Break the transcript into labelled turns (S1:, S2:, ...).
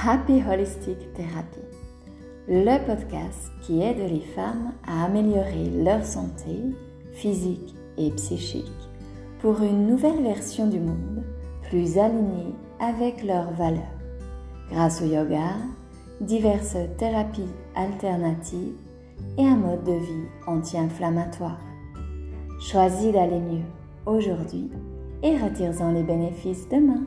S1: Happy Holistic Therapy, le podcast qui aide les femmes à améliorer leur santé physique et psychique pour une nouvelle version du monde plus alignée avec leurs valeurs, grâce au yoga, diverses thérapies alternatives et un mode de vie anti-inflammatoire. Choisis d'aller mieux aujourd'hui et retire-en les bénéfices demain.